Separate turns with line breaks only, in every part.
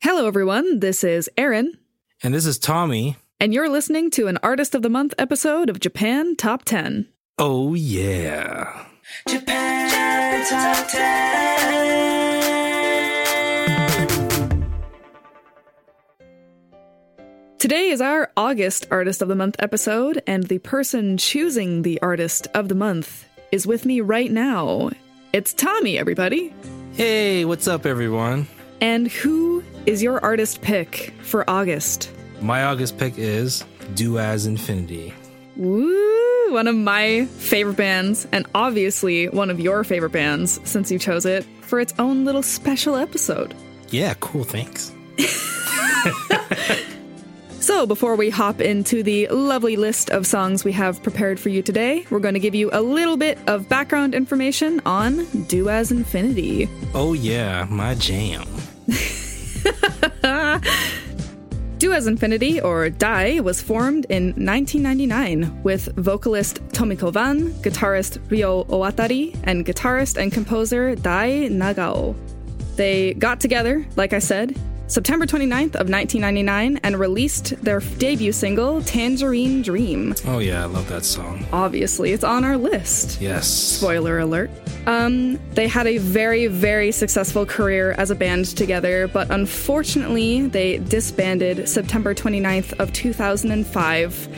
Hello, everyone. This is Aaron,
And this is Tommy.
and you're listening to an Artist of the Month episode of Japan Top 10.
Oh, yeah.
Japan Top 10.
Today is our August Artist of the Month episode, and the person choosing the Artist of the Month is with me right now. It's Tommy, everybody.
Hey, what's up, everyone?
And who is your artist pick for August?
My August pick is Do As Infinity.
Woo! One of my favorite bands, and obviously one of your favorite bands since you chose it for its own little special episode.
Yeah, cool, thanks.
So, before we hop into the lovely list of songs we have prepared for you today, we're going to give you a little bit of background information on Do As Infinity.
Oh, yeah, my jam.
Do As Infinity, or DAI, was formed in 1999 with vocalist Tomiko Van, guitarist Ryo Owatari, and guitarist and composer Dai Nagao. They got together, like I said, September 29th of 1999 and released their debut single Tangerine Dream.
Oh, yeah, I love that song.
Obviously, it's on our list.
Yes.
Spoiler alert. Um, they had a very, very successful career as a band together, but unfortunately, they disbanded September 29th of 2005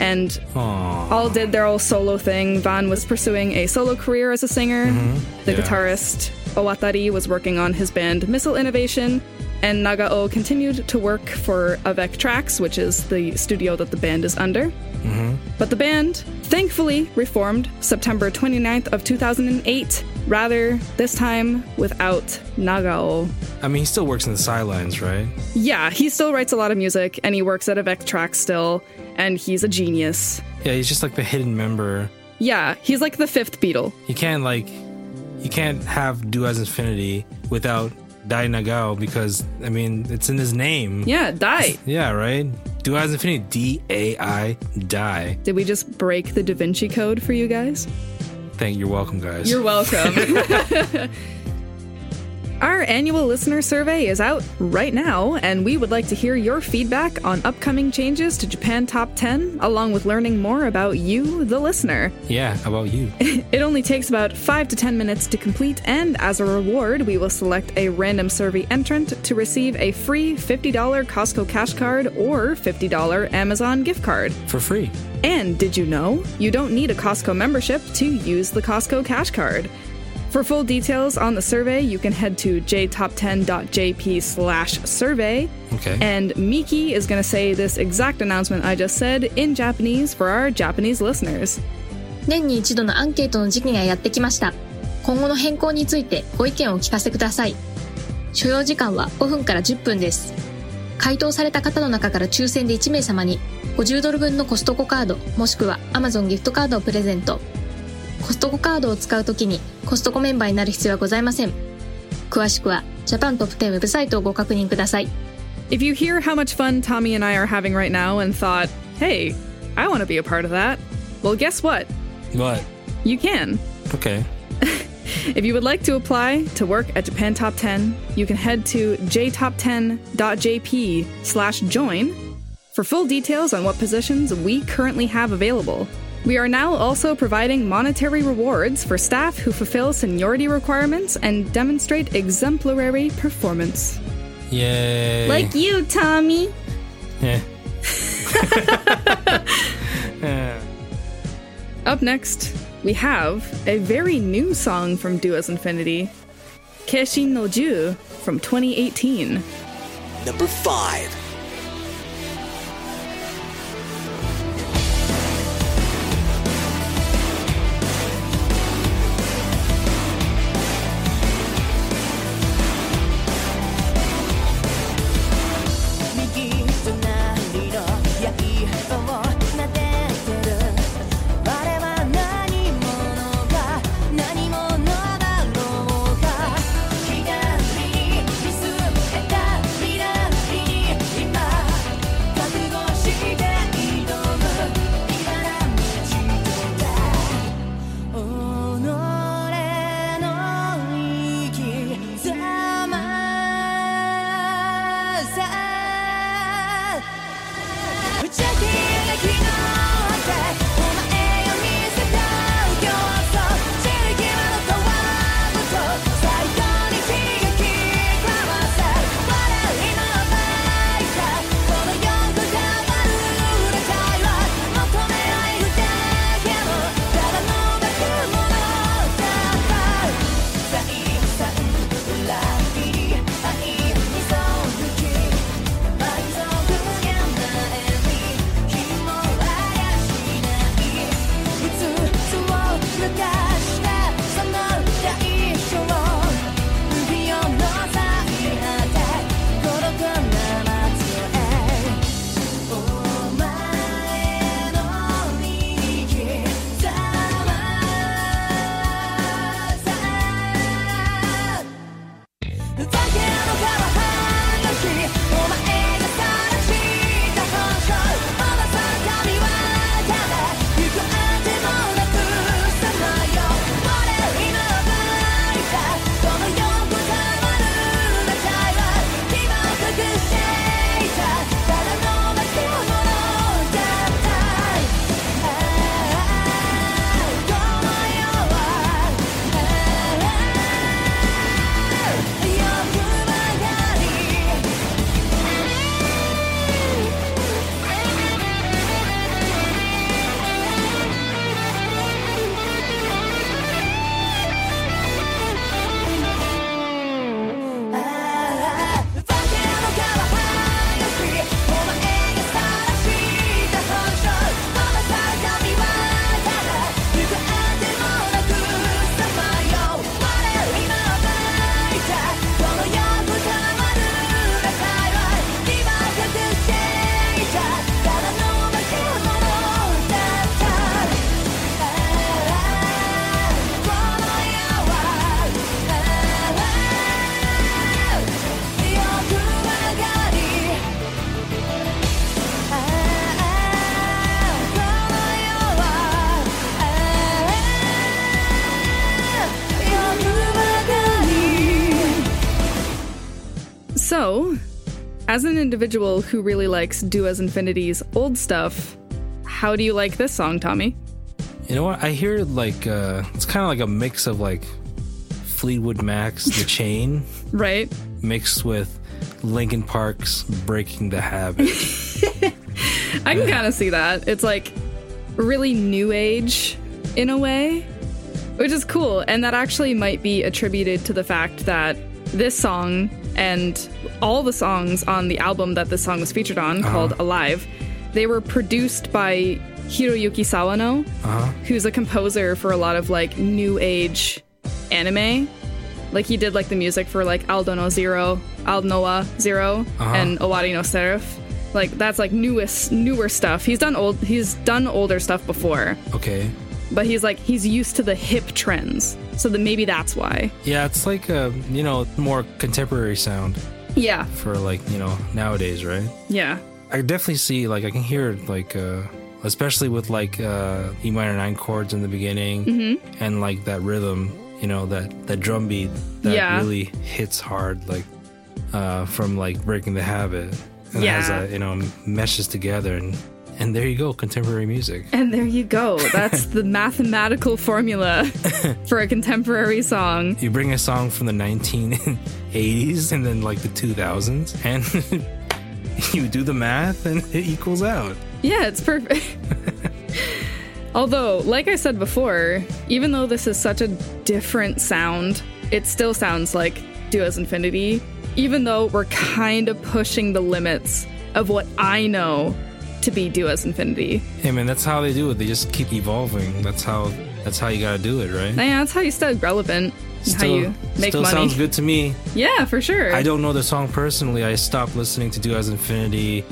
and
Aw.
all did their own solo thing. Van was pursuing a solo career as a singer. The
Mm-hmm. Yeah.
guitarist Owatari was working on his band Missile Innovation, and Nagao continued to work for Avex Trax, which is the studio that the band is under.
Mm-hmm.
But the band thankfully reformed September 29th of 2008, rather this time without Nagao.
I mean, he still works in the sidelines, right?
Yeah, he still writes a lot of music and he works at Avex Trax still, and he's a genius.
Yeah, he's just like the hidden member.
Yeah, he's like the fifth Beatle.
You can't, like, you can't have Do As Infinity without Dai Nagao because, I mean, it's in his name.
Yeah, die.
Yeah, right? Do As Infinity, D A I, die.
Did we just break the Da Vinci Code for you guys?
Thank you. You're welcome, guys.
You're welcome. Our annual listener survey is out right now, and we would like to hear your feedback on upcoming changes to Japan Top 10, along with learning more about you, the listener.
yeah, about you?
It only takes about 5 to 10 minutes to complete, and as a reward, we will select a random survey entrant to receive a free $50 Costco cash card or $50 Amazon gift card.
For free.
And did you know? You don't need a Costco membership to use the Costco Cash Card. For full details on the survey, you can head to jtop10.jp slash survey.
Okay.
And Miki is going to say this exact announcement I just said in Japanese for our Japanese listeners.
年に一度のアンケートの時期がやってきました。今後の変更についてご意見をお聞かせください。所要時間は5分から10分です。回答された方の中から抽選で1名様に50ドル分のコストコカードもしくは Amazon ギフトカードをプレゼント。コストコカードを使うときにコストコメンバーになる必要はございません。詳しくはジャパントップ10ウェブサイトをご確認ください。
If you hear how much fun Tommy and I are having right now and thought, hey, I want to be a part of that, well, guess what?
What?
You can.
Okay.
If you would like to apply to work at Japan Top 10, you can head to jtop10.jp slash join for full details on what positions we currently have available. We are now also providing monetary rewards for staff who fulfill seniority requirements and demonstrate exemplary performance.
Yay.
Like you, Tommy.
Yeah.
Up next, we have a very new song from Do As Infinity, Keshin no Ju from 2018.
Number 5.
Individual who really likes Do As Infinity's old stuff, how do you like this song, Tommy?
You know what? I hear like uh it's kind of like a mix of like Fleetwood Mac's The Chain
Right?
mixed with Linkin Park's Breaking the Habit.
I can kind of see that. It's like really new age in a way, which is cool. And that actually might be attributed to the fact that this song and all the songs on the album that this song was featured on, uh-huh. called Alive, they were produced by Hiroyuki Sawano, uh-huh. who's a composer for a lot of like new age anime. Like he did like the music for like Aldnoah Zero, Aldnoah 0 uh-huh. and Owari no Seraph. Like that's like newest newer stuff. He's done old he's done older stuff before,
Okay.
but he's like he's used to the hip trends. So that maybe that's why.
Yeah, it's like a, you know, more contemporary sound.
Yeah.
for like you know nowadays, right?
Yeah.
I definitely see like I can hear like uh especially with like uh E minor nine chords in the beginning
Mm-hmm.
and like that rhythm, you know, that that drum beat that
Yeah.
really hits hard like uh from like breaking the habit. And it has
Yeah.
a, you know meshes together and and there you go, contemporary music.
And there you go. That's the mathematical formula for a contemporary song.
You bring a song from the 1980s and then like the 2000s and you do the math and it equals out.
Yeah, it's perfect. Although, like I said before, even though this is such a different sound, it still sounds like Do As Infinity, even though we're kind of pushing the limits of what I know to be Do As Infinity.
Hey man, that's how they do it. They just keep evolving. That's how that's how you gotta do it, right?
Yeah, that's how you stay relevant. and how you make
still
money.
sounds good to me.
Yeah, for sure.
I don't know the song personally. I stopped listening to Do As Infinity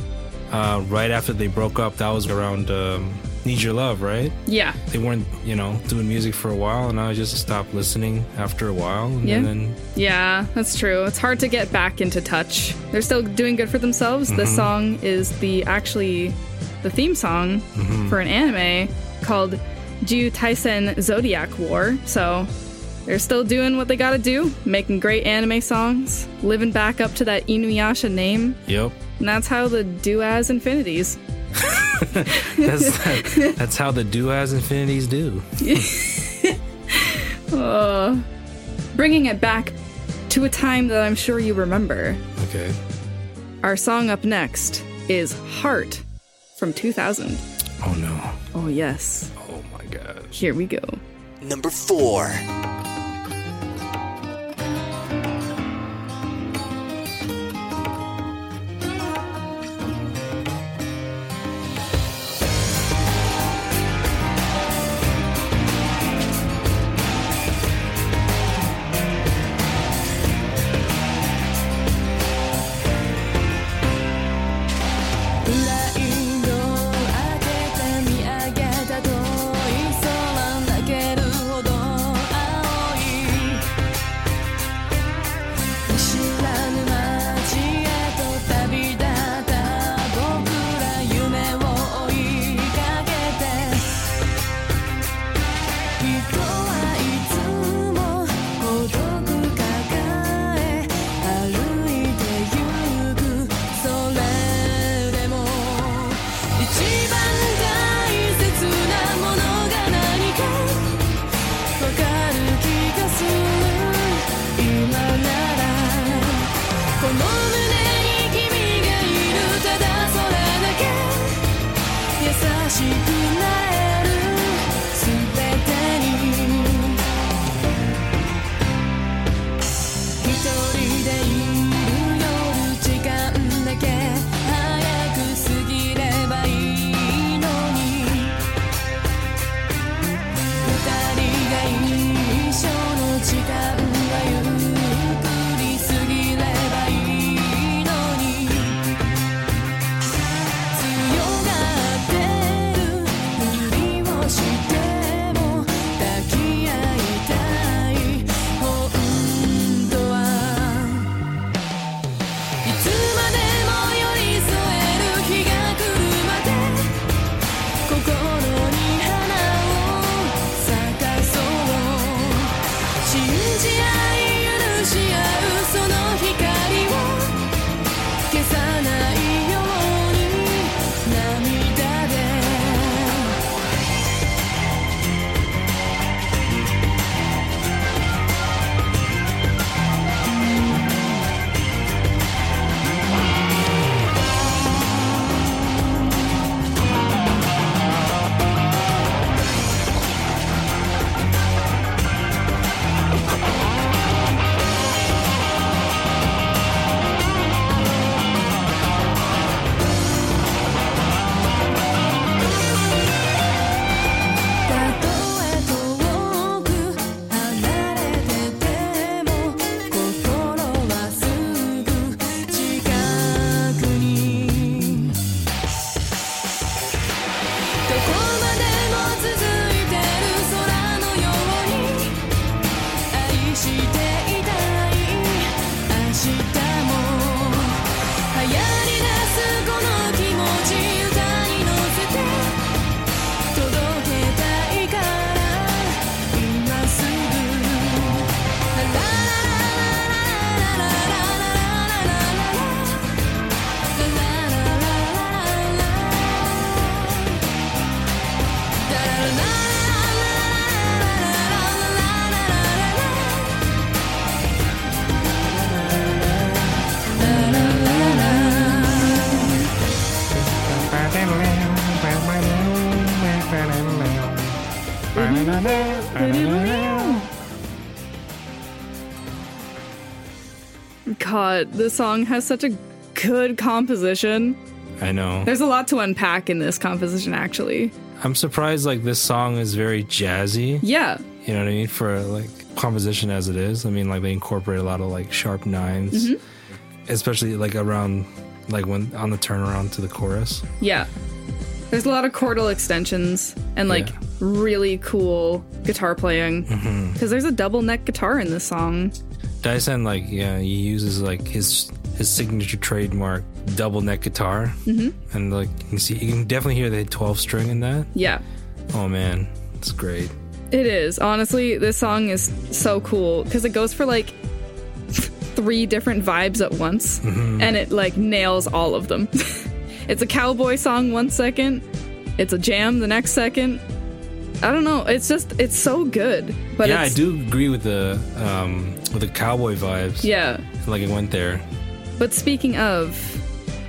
uh, right after they broke up. That was around um, Need Your Love, right?
Yeah.
They weren't, you know, doing music for a while, and I just stopped listening after a while. And
Yeah.
then
Yeah, that's true. It's hard to get back into touch. They're still doing good for themselves. This mm-hmm. song is the actually the theme song mm-hmm. for an anime called Ju Taisen Zodiac War. So they're still doing what they gotta do, making great anime songs, living back up to that Inuyasha name,
Yep.
and that's how the do as infinities.
That's that's how the Do As Infinities do. oh.
Bringing it back to a time that I'm sure you remember.
Okay.
Our song up next is Heart from 2000.
Oh no.
Oh, yes.
Oh my god.
Here we go.
Number 4.「
God, this song has such a good composition.
I know.
There's a lot to unpack in this composition, actually.
I'm surprised like this song is very jazzy.
Yeah,
You know what I mean? For like composition as it is. I mean like they incorporate a lot of like sharp 9s mm-hmm. Especially like around like when on the turnaround to the chorus.
yeah. There's a lot of chordal extensions and like
Yeah.
really cool guitar playing. Mm-hmm. Because there's a double neck guitar in this song.
Dyson like yeah, he uses like his his signature trademark double neck guitar. Mm-hmm. And like you can see you can definitely hear the 12 string in that.
Yeah,
Oh man, it's great.
it is. Honestly, this song is so cool because it goes for like three different vibes at once and it like nails all of them. it's a cowboy song one second, it's a jam the next second. I don't know. It's just it's so good. But
yeah, I do agree with the um with the cowboy vibes.
Yeah.
Like it went there.
But speaking of,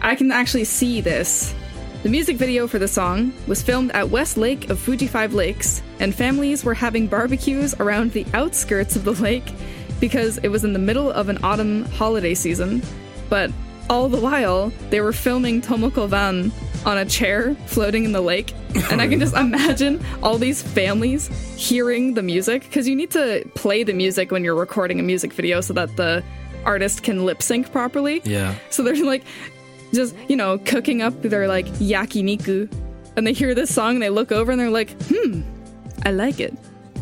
I can actually see this. The music video for the song was filmed at West Lake of Fuji Five Lakes, and families were having barbecues around the outskirts of the lake because it was in the middle of an autumn holiday season. But all the while, they were filming Tomiko Van on a chair floating in the lake. And I can just imagine all these families hearing the music because you need to play the music when you're recording a music video so that the artist can lip sync properly.
Yeah.
So they're like just, you know, cooking up their like yakiniku and they hear this song and they look over and they're like, hmm, I like it.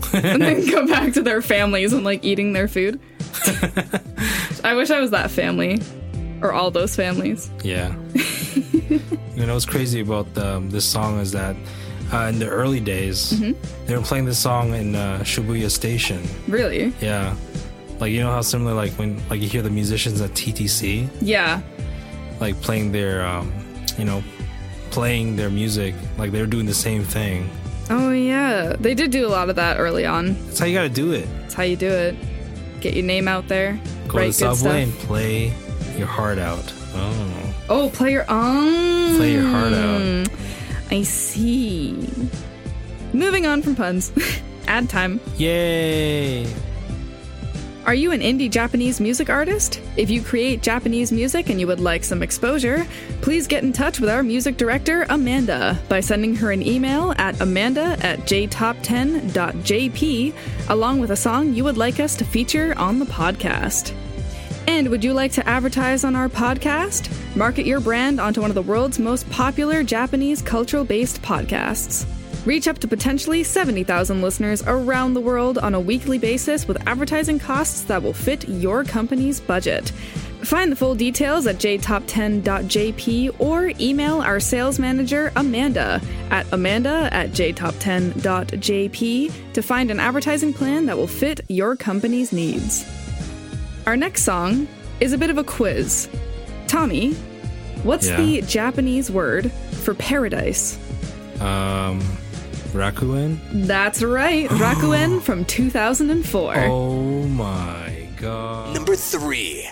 and then go back to their families and like eating their food. I wish I was that family or all those families.
Yeah. You know what's crazy about um, this song is that uh, in the early days,
Mm-hmm.
they were playing this song in uh, Shibuya Station.
Really?
Yeah. Like you know how similar like when like you hear the musicians at TTC
Yeah.
like playing their um, you know playing their music like they were doing the same thing.
Oh yeah. They did do a lot of that early on.
That's how you got to do it.
That's how you do it. Get your name out there.
Go to the subway
stuff.
and play your heart out. Oh.
Oh, play your own.
Play your heart out.
I see. Moving on from puns. Ad time.
Yay!
Are you an indie Japanese music artist? If you create Japanese music and you would like some exposure, please get in touch with our music director, Amanda, by sending her an email at amanda at jtop10.jp along with a song you would like us to feature on the podcast. And would you like to advertise on our podcast? Market your brand onto one of the world's most popular Japanese cultural based podcasts. Reach up to potentially 70,000 listeners around the world on a weekly basis with advertising costs that will fit your company's budget. Find the full details at jtop10.jp or email our sales manager, Amanda, at amanda at jtop10.jp to find an advertising plan that will fit your company's needs. Our next song is a bit of a quiz. Tommy, what's
Yeah.
the Japanese word for paradise?
Um, Rakuen.
That's right, Rakuen from 2004.
Oh my god.
Number three.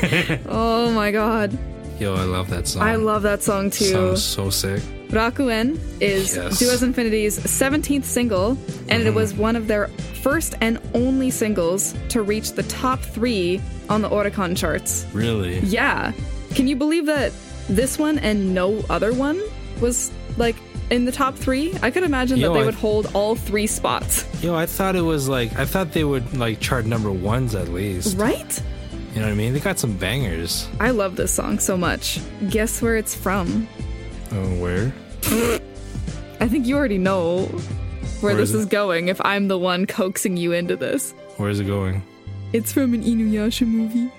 oh my god.
Yo, I love that song.
I love that song too.
Sounds so sick.
Rakuen is
yes.
Do As Infinity's 17th single, and
mm-hmm.
it was one of their first and only singles to reach the top three on the Oricon charts.
Really?
Yeah. Can you believe that this one and no other one was like in the top three? I could imagine that they
I-
would hold all three spots.
Yo, I thought it was like I thought they would like chart number ones at least.
Right?
You know what I mean? They got some bangers.
I love this song so much. Guess where it's from?
Oh, where?
I think you already know where,
Where
this
is
is going if I'm the one coaxing you into this.
Where is it going?
It's from an Inuyasha movie.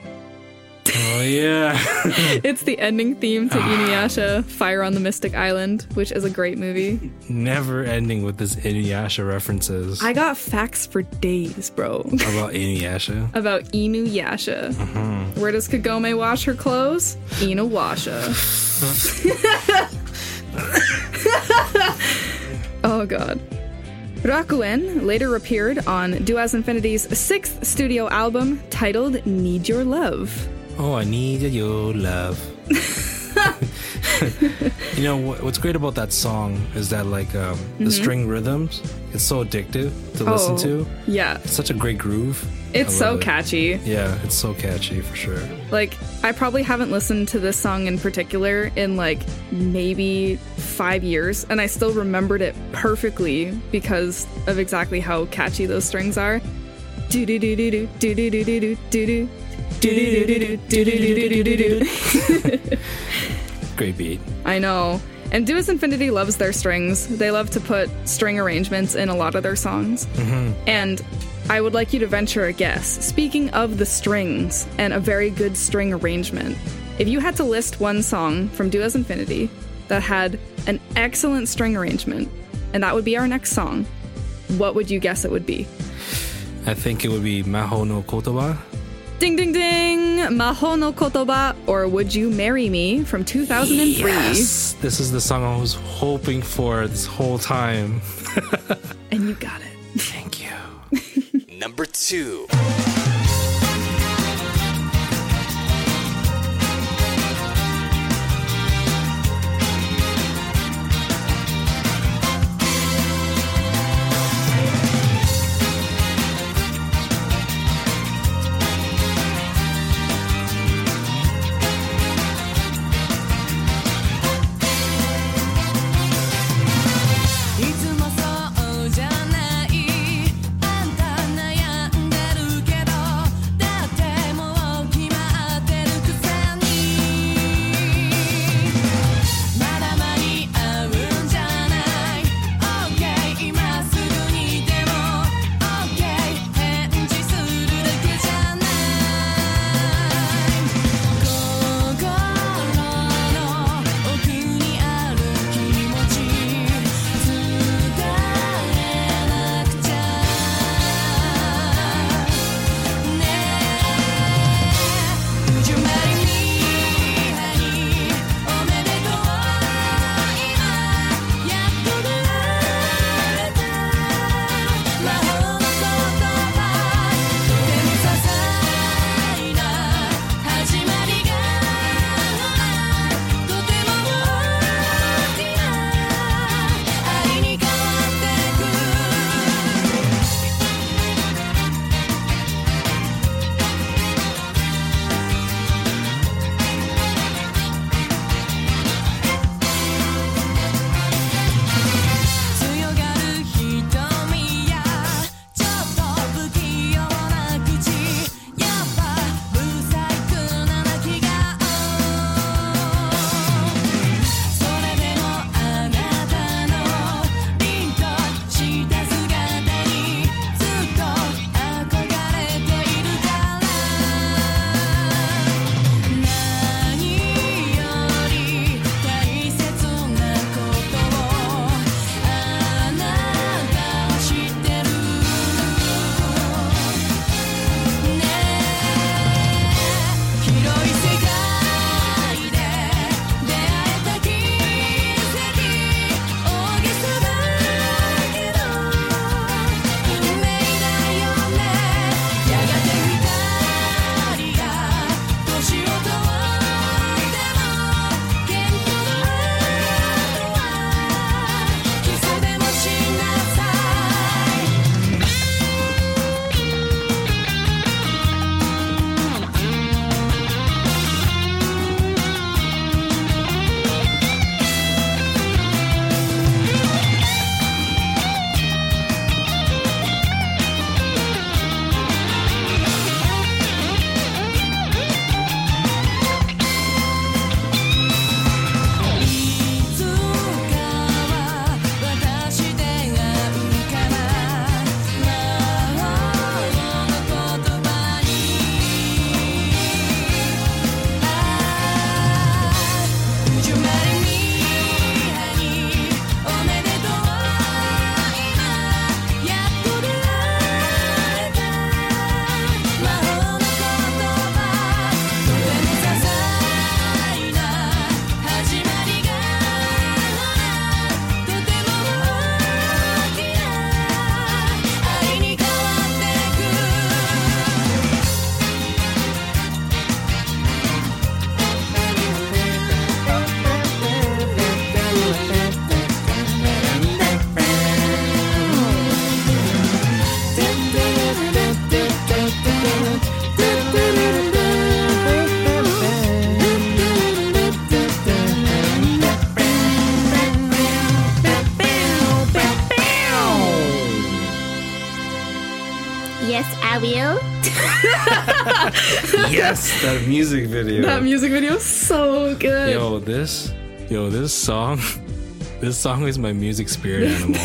Oh yeah.
It's the ending theme to Inuyasha Fire on the Mystic Island, which is a great movie.
Never ending with this Inuyasha references
I got facts for days, bro,
about Inuyasha.
about Inuyasha. Mm-hmm. Where does Kagome wash her clothes? Inuyasha. oh god. Rakuen later appeared on Do As Infinity's sixth studio album titled Need Your Love.
Oh, I need your love. you know what's great about that song is that like um, the string rhythms. It's so addictive to listen
Mm-hmm. Oh,
to.
Yeah,
It's such a great groove.
it's so
it.
catchy.
Yeah, it's so catchy for sure.
Like, I probably haven't listened to this song in particular in like maybe five years, and I still remembered it perfectly because of exactly how catchy those strings are. Do do do do do do do do do do do.
Great beat.
I know. And Do As Infinity loves their strings. They love to put string arrangements in a lot of their songs. Mm-hmm. And I would like you to venture a guess. Speaking of the strings and a very good string arrangement, if you had to list one song from Do As Infinity that had an excellent string arrangement, and that would be our next song, what would you guess it would be?
I think it would be Maho no Kotoba.
Ding ding ding! Maho no Kotoba or Would You Marry Me from 2003.
Yes, this is the song I was hoping for this whole time.
And you got it.
Thank you.
Number two.「
yes,
that music video.
That music video is so good.
Yo, this, yo, this song, this song is my music spirit animal.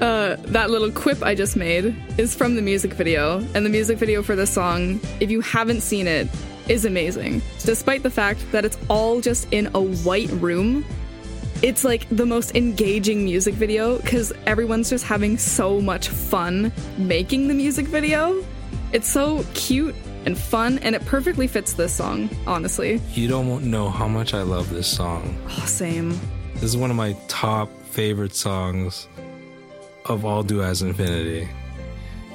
Uh, that little quip I just made is from the music video, and the music video for this song, if you haven't seen it, is amazing. Despite the fact that it's all just in a white room, it's like the most engaging music video because everyone's just having so much fun making the music video. It's so cute and fun, and it perfectly fits this song, honestly.
you don't know how much I love this song.
Oh, same.
This is one of my top favorite songs of all Do As Infinity.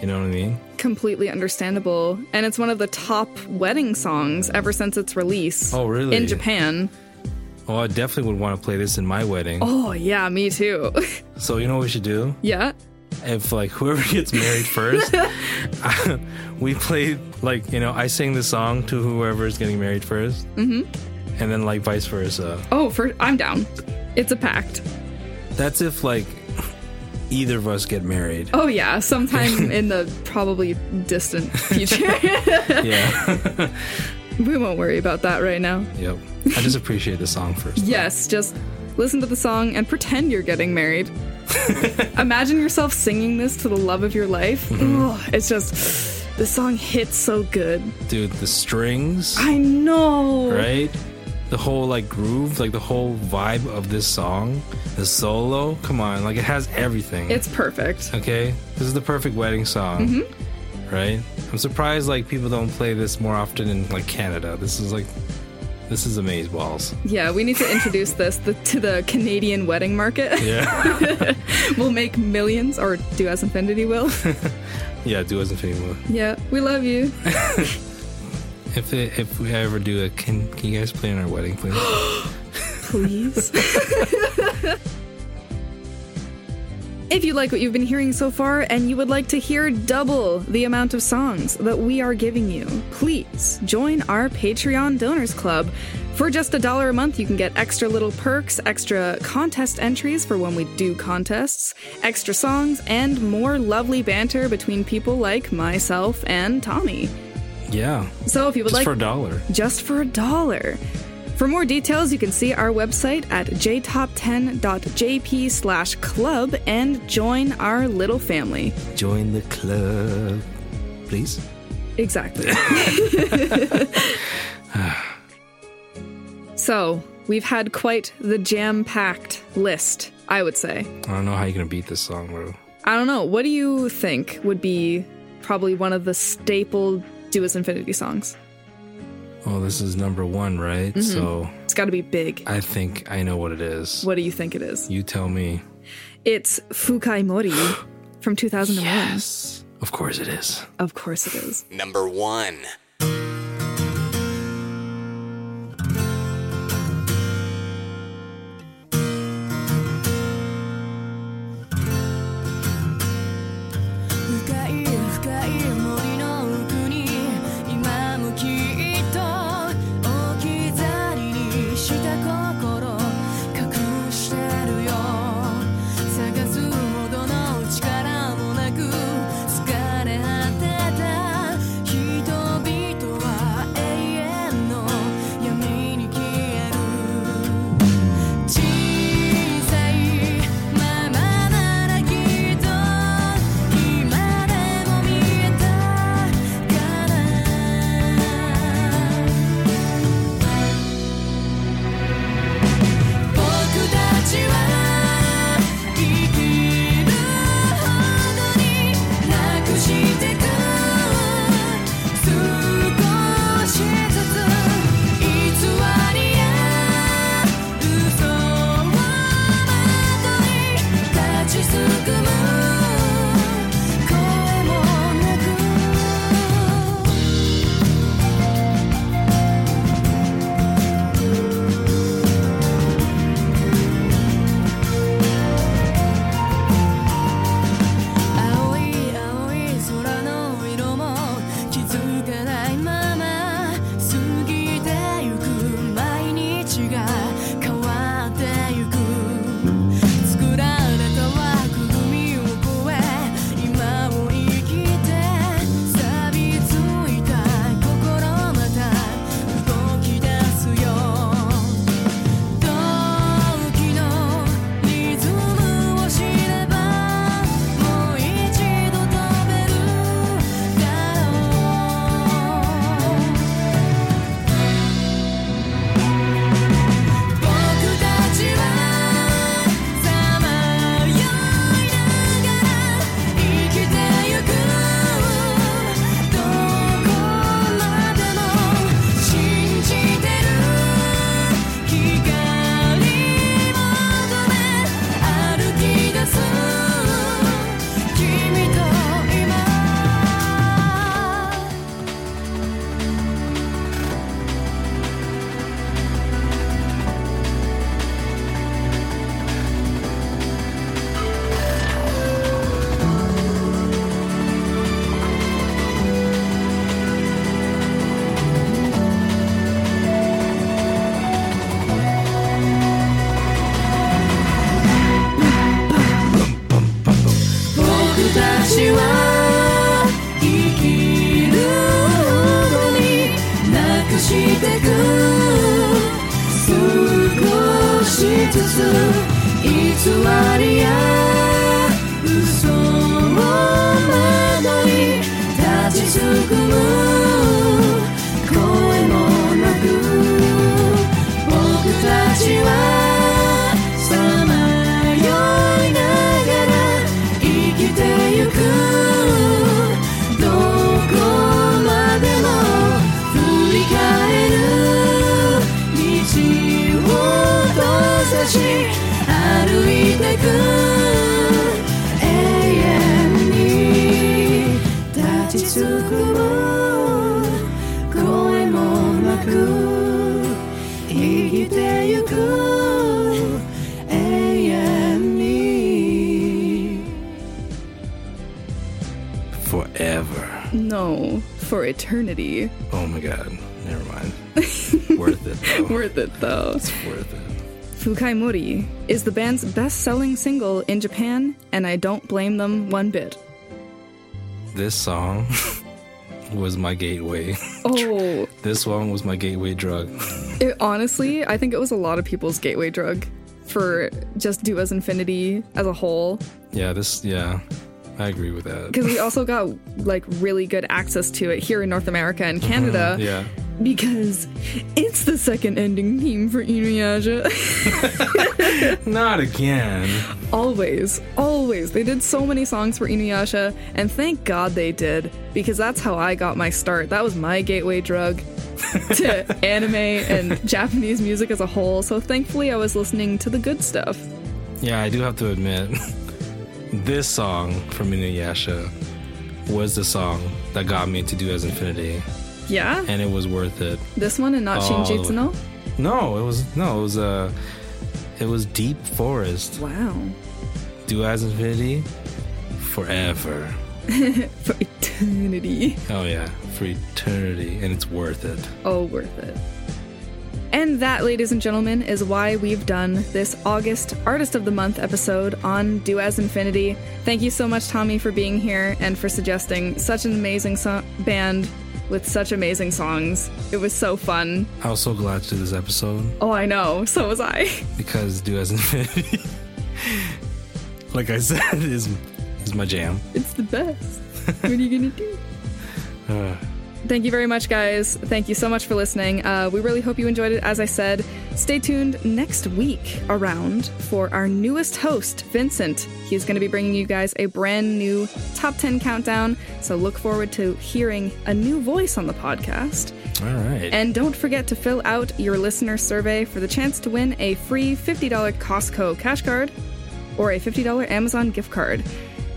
You know what I mean?
completely understandable. And it's one of the top wedding songs ever since its release.
Oh, really?
In Japan.
Oh, I definitely would want to play this in my wedding.
Oh, yeah, me too.
So you know what we should do?
yeah.
If like whoever gets married first, we play like you know I sing the song to whoever is getting married 1st mm-hmm. and then like vice versa.
Oh, for I'm down. It's a pact.
That's if like either of us get married.
Oh yeah, sometime in the probably distant future.
Yeah.
we won't worry about that right now.
yep. I just appreciate the song first.
Yes, just listen to the song and pretend you're getting married. Imagine yourself singing this to the love of your life. Oh, it's just the song hits so good.
Dude, the strings,
I know.
right? The whole like groove, like the whole vibe of this song, the solo, come on, like it has everything.
It's perfect.
okay. This is the perfect wedding song.
Mm-hmm.
Right? I'm surprised like people don't play this more often in like Canada. This is like this is amaze balls.
Yeah, we need to introduce this the, to the Canadian wedding market.
Yeah.
we'll make millions, or do as Infinity will.
yeah, do as infinity. Will.
Yeah, we love you.
If it, if we ever do it, can can you guys play in our wedding, please?
Please. If you like what you've been hearing so far and you would like to hear double the amount of songs that we are giving you, please join our Patreon Donors Club. For just a dollar a month, you can get extra little perks, extra contest entries for when we do contests, extra songs, and more lovely banter between people like myself and Tommy.
yeah.
So if you would
Just
like Just
for a dollar.
just for a dollar. For more details, you can see our website at jtop10.jp slash club and join our little family.
Join the club, please.
Exactly. so, we've had quite the jam packed list, I would say.
I don't know how you're gonna beat this song, bro.
I don't know. What do you think would be probably one of the staple Do As Infinity songs?
Oh, this is number one, right?
Mm-hmm.
So
It's got to be big.
I think I know what it is.
What do you think it is?
You tell me.
It's Fukai Mori from 2001. Yes.
Of course it is.
Of course it is.
Number one. つ偽りや嘘を惑い立ちすくむ し歩いてく永遠に立ちすくむ声もなく生きてゆく永遠に
Forever.
No, for eternity.
Oh my god. Never mind. worth it though.
Worth it though.
It's worth it.
Fukai Mori is the band's best selling single in Japan, and I don't blame them one bit.
This song was my gateway.
Oh,
This song was my gateway drug.
it, honestly, I think it was a lot of people's gateway drug for just Do As Infinity as a whole.
Yeah, this yeah. I agree with that.
Because we also got like really good access to it here in North America and mm-hmm. Canada.
Yeah.
Because it's the second ending theme for Inuyasha.
Not again.
always, always. They did so many songs for Inuyasha, and thank God they did, because that's how I got my start. That was my gateway drug to anime and Japanese music as a whole. So thankfully, I was listening to the good stuff.
Yeah, I do have to admit, this song from Inuyasha was the song that got me to do as Infinity,
Yeah?
and it was worth it.
This one and not
Oh.
Shinjitsu no?
No, it was no, it was uh, it was Deep Forest.
Wow.
Do as Infinity, forever.
For eternity.
Oh yeah, for eternity, and it's worth it.
Oh, worth it. And that, ladies and gentlemen, is why we've done this August Artist of the Month episode on Do As Infinity. Thank you so much, Tommy, for being here and for suggesting such an amazing so- band with such amazing songs. It was so fun.
I was so glad to do this episode
Oh, I know. So was I.
because Do as Infinity, like I said, is is my jam.
It's the best. What are you gonna do?
Uh,
Thank you very much, guys. Thank you so much for listening. Uh, we really hope you enjoyed it. As I said, stay tuned next week around for our newest host, Vincent. He's going to be bringing you guys a brand new top 10 countdown. So look forward to hearing a new voice on the podcast.
all right.
And don't forget to fill out your listener survey for the chance to win a free $50 Costco cash card or a $50 Amazon gift card.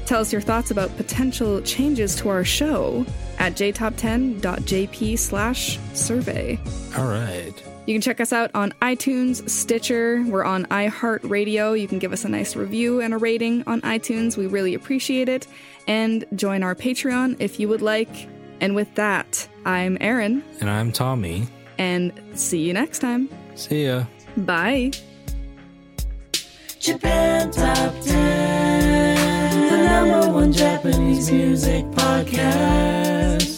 Tell us your thoughts about potential changes to our show at jtop10.jp slash survey.
all right.
You can check us out on iTunes, Stitcher. We're on iHeartRadio. You can give us a nice review and a rating on iTunes. We really appreciate it. And join our Patreon if you would like. And with that, I'm Erin,
And I'm Tommy.
and see you next time.
See ya.
Bye.
Japan Top 10, the number one Japanese music podcast.